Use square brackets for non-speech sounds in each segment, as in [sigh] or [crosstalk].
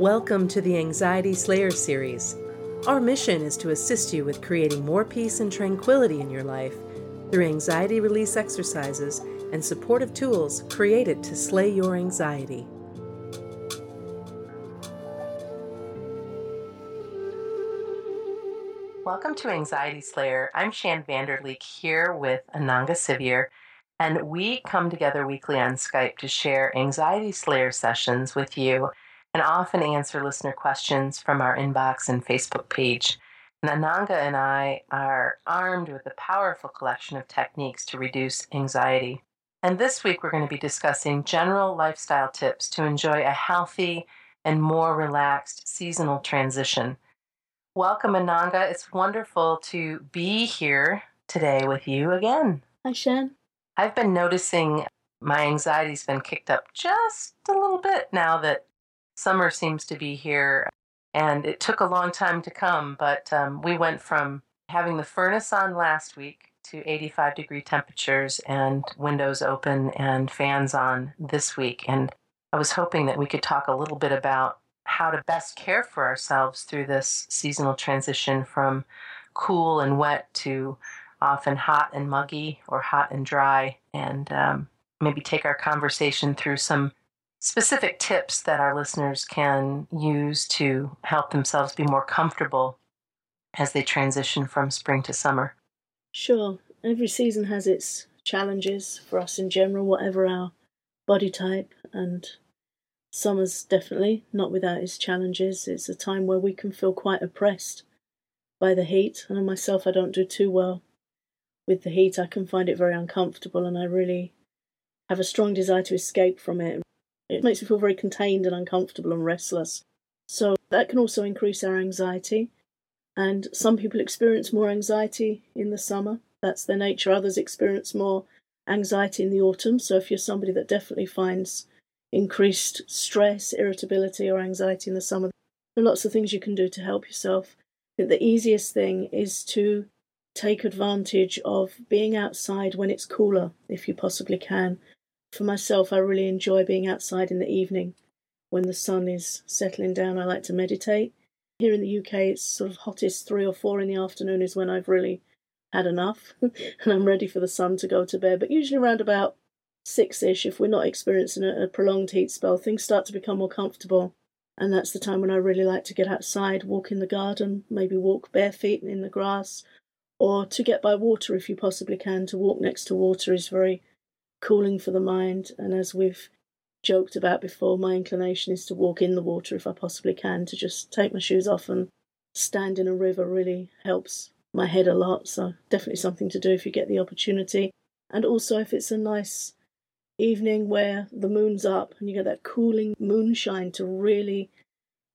Welcome to the Anxiety Slayer series. Our mission is to assist you with creating more peace and tranquility in your life through anxiety release exercises and supportive tools created to slay your anxiety. Welcome to Anxiety Slayer. I'm Shann Vander Leek here with Ananga Sivyer, and we come together weekly on Skype to share Anxiety Slayer sessions with you and often answer listener questions from our inbox and Facebook page. And Ananga and I are armed with a powerful collection of techniques to reduce anxiety. And this week we're going to be discussing general lifestyle tips to enjoy a healthy and more relaxed seasonal transition. Welcome, Ananga. It's wonderful to be here today with you again. Hi, Shann. I've been noticing my anxiety's been kicked up just a little bit now that summer seems to be here. And it took a long time to come, but um, we went from having the furnace on last week to 85 degree temperatures and windows open and fans on this week. And I was hoping that we could talk a little bit about how to best care for ourselves through this seasonal transition from cool and wet to often hot and muggy or hot and dry, and um, maybe take our conversation through some specific tips that our listeners can use to help themselves be more comfortable as they transition from spring to summer? Sure. Every season has its challenges for us in general, whatever our body type, and summer's definitely not without its challenges. It's a time where we can feel quite oppressed by the heat, and myself, I don't do too well with the heat. I can find it very uncomfortable, and I really have a strong desire to escape from it it makes me feel very contained and uncomfortable and restless. So that can also increase our anxiety. And some people experience more anxiety in the summer. That's their nature. Others experience more anxiety in the autumn. So if you're somebody that definitely finds increased stress, irritability, or anxiety in the summer, there are lots of things you can do to help yourself. I think the easiest thing is to take advantage of being outside when it's cooler, if you possibly can. For myself, I really enjoy being outside in the evening when the sun is settling down. I like to meditate. Here in the UK, it's sort of hottest three or four in the afternoon is when I've really had enough [laughs] and I'm ready for the sun to go to bed. But usually around about six ish, if we're not experiencing a, a prolonged heat spell, things start to become more comfortable. And that's the time when I really like to get outside, walk in the garden, maybe walk bare feet in the grass, or to get by water if you possibly can. To walk next to water is very cooling for the mind. And as we've joked about before, my inclination is to walk in the water if I possibly can, to just take my shoes off and stand in a river really helps my head a lot. So, definitely something to do if you get the opportunity. And also, if it's a nice evening where the moon's up and you get that cooling moonshine to really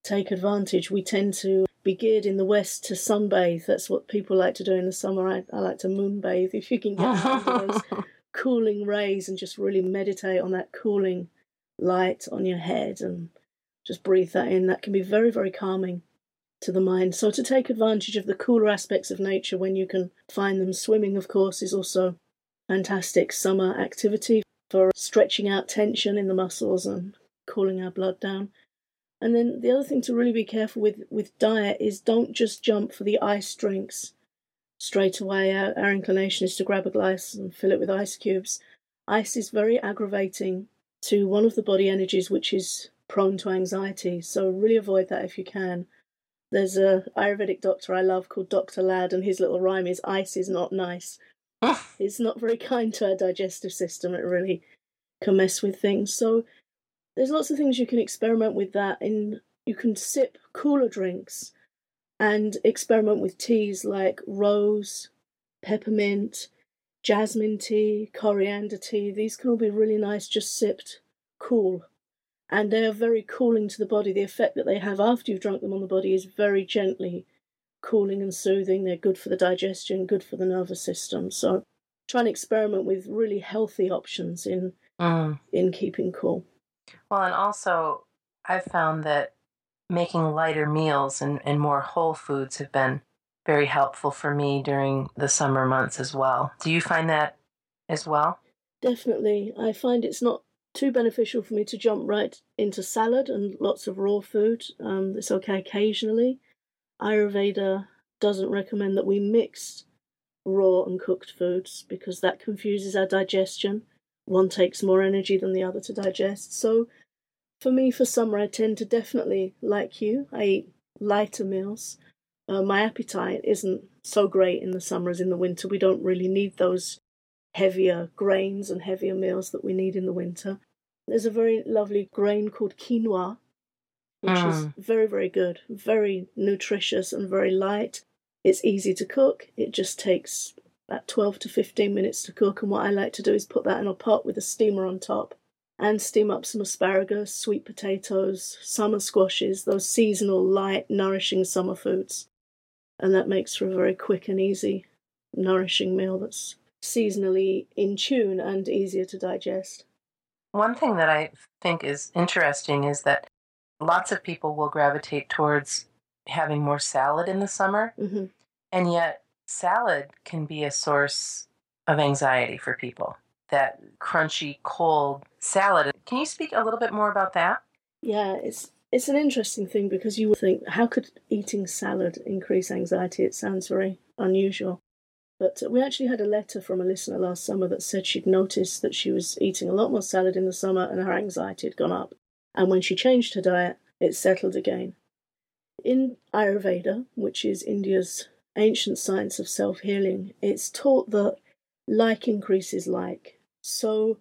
take advantage, we tend to be geared in the west to sunbathe. That's what people like to do in the summer. I, I like to moonbathe if you can get those [laughs] cooling rays and just really meditate on that cooling light on your head and just breathe that in. That can be very, very calming to the mind. So, to take advantage of the cooler aspects of nature when you can find them, swimming, of course, is also fantastic summer activity for stretching out tension in the muscles and cooling our blood down. And then the other thing to really be careful with with diet is don't just jump for the ice drinks straight away our, our inclination is to grab a glass and fill it with ice cubes. Ice is very aggravating to one of the body energies which is prone to anxiety, so really avoid that if you can. There's a Ayurvedic doctor I love called Dr. Lad, and his little rhyme is ice is not nice. Ah! it's not very kind to our digestive system. It really can mess with things. So there's lots of things you can experiment with that. In you can sip cooler drinks and experiment with teas like rose, peppermint, jasmine tea, coriander tea. These can all be really nice, just sipped cool. And they are very cooling to the body. The effect that they have after you've drunk them on the body is very gently cooling and soothing. They're good for the digestion, good for the nervous system. So try and experiment with really healthy options in mm. in keeping cool. Well, and also I've found that making lighter meals and, and more whole foods have been very helpful for me during the summer months as well. Do you find that as well? Definitely. I find it's not too beneficial for me to jump right into salad and lots of raw food. Um, it's okay occasionally. Ayurveda doesn't recommend that we mix raw and cooked foods because that confuses our digestion. One takes more energy than the other to digest. So, for me, for summer, I tend to definitely, like you, I eat lighter meals. Uh, my appetite isn't so great in the summer as in the winter. We don't really need those heavier grains and heavier meals that we need in the winter. There's a very lovely grain called quinoa, which mm. is very, very good, very nutritious and very light. It's easy to cook. It just takes about 12 to 15 minutes to cook. And what I like to do is put that in a pot with a steamer on top and steam up some asparagus, sweet potatoes, summer squashes, those seasonal, light, nourishing summer foods. And that makes for a very quick and easy, nourishing meal that's seasonally in tune and easier to digest. One thing that I think is interesting is that lots of people will gravitate towards having more salad in the summer. Mm-hmm. And yet, salad can be a source of anxiety for people. That crunchy, cold salad. Can you speak a little bit more about that? Yeah, it's it's an interesting thing because you would think, how could eating salad increase anxiety? It sounds very unusual. But we actually had a letter from a listener last summer that said she'd noticed that she was eating a lot more salad in the summer and her anxiety had gone up. And when she changed her diet, it settled again. In Ayurveda, which is India's ancient science of self healing, it's taught that like increases like. So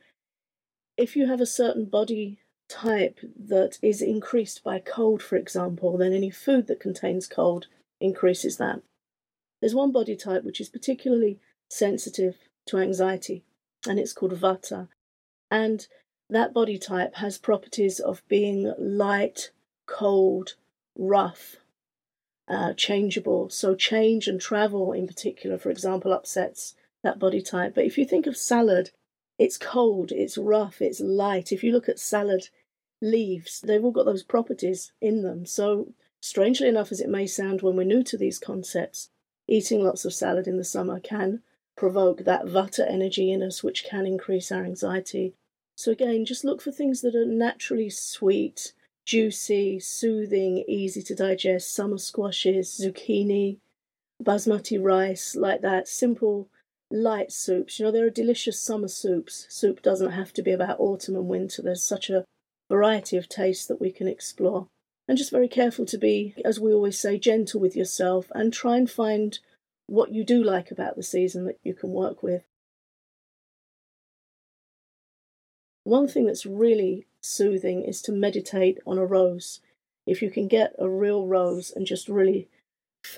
if you have a certain body type that is increased by cold, for example, then any food that contains cold increases that. There's one body type which is particularly sensitive to anxiety, and it's called Vata. And that body type has properties of being light, cold, rough, uh, changeable. So, change and travel, in particular, for example, upsets that body type. But if you think of salad, it's cold, it's rough, it's light. If you look at salad leaves, they've all got those properties in them. So, strangely enough, as it may sound when we're new to these concepts, eating lots of salad in the summer can provoke that vata energy in us, which can increase our anxiety. So, again, just look for things that are naturally sweet, juicy, soothing, easy to digest summer squashes, zucchini, basmati rice, like that. Simple, light soups. You know, there are delicious summer soups. Soup doesn't have to be about autumn and winter, there's such a variety of tastes that we can explore. And just very careful to be, as we always say, gentle with yourself and try and find what you do like about the season that you can work with. One thing that's really soothing is to meditate on a rose. If you can get a real rose and just really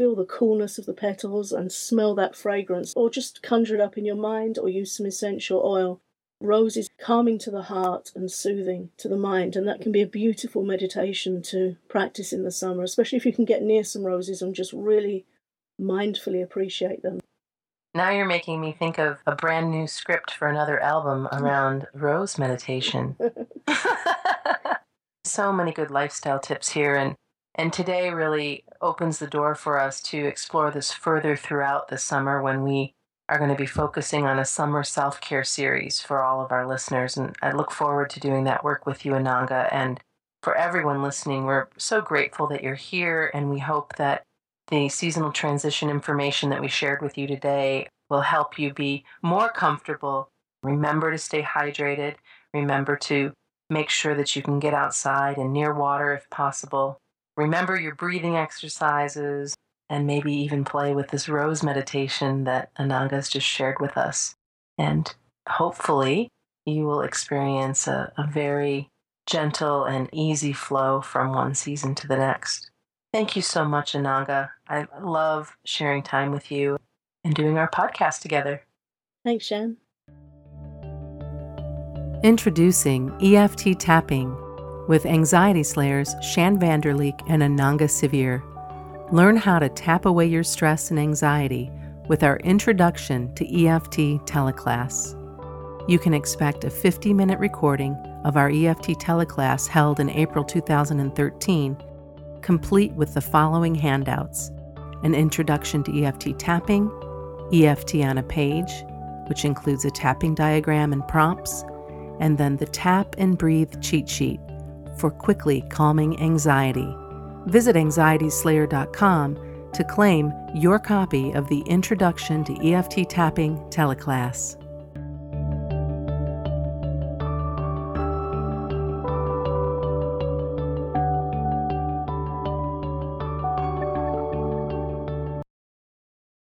feel the coolness of the petals and smell that fragrance, or just conjure it up in your mind or use some essential oil. Rose is calming to the heart and soothing to the mind, and that can be a beautiful meditation to practice in the summer, especially if you can get near some roses and just really mindfully appreciate them. Now you're making me think of a brand new script for another album around [laughs] rose meditation. [laughs] [laughs] so many good lifestyle tips here and and today really opens the door for us to explore this further throughout the summer when we are going to be focusing on a summer self-care series for all of our listeners and I look forward to doing that work with you Ananga and for everyone listening we're so grateful that you're here and we hope that the seasonal transition information that we shared with you today will help you be more comfortable. Remember to stay hydrated. Remember to make sure that you can get outside and near water if possible. Remember your breathing exercises and maybe even play with this rose meditation that Ananga's just shared with us. And hopefully, you will experience a, a very gentle and easy flow from one season to the next. Thank you so much, Ananga. I love sharing time with you and doing our podcast together. Thanks, Shann. Introducing EFT Tapping with anxiety slayers Shann Vander Leek and Ananga Sivyer. Learn how to tap away your stress and anxiety with our introduction to EFT teleclass. You can expect a 50 minute recording of our EFT teleclass held in April 2013 complete with the following handouts an introduction to EFT tapping, EFT on a page, which includes a tapping diagram and prompts, and then the Tap and Breathe cheat sheet for quickly calming anxiety. Visit anxietyslayer.com to claim your copy of the Introduction to EFT Tapping teleclass.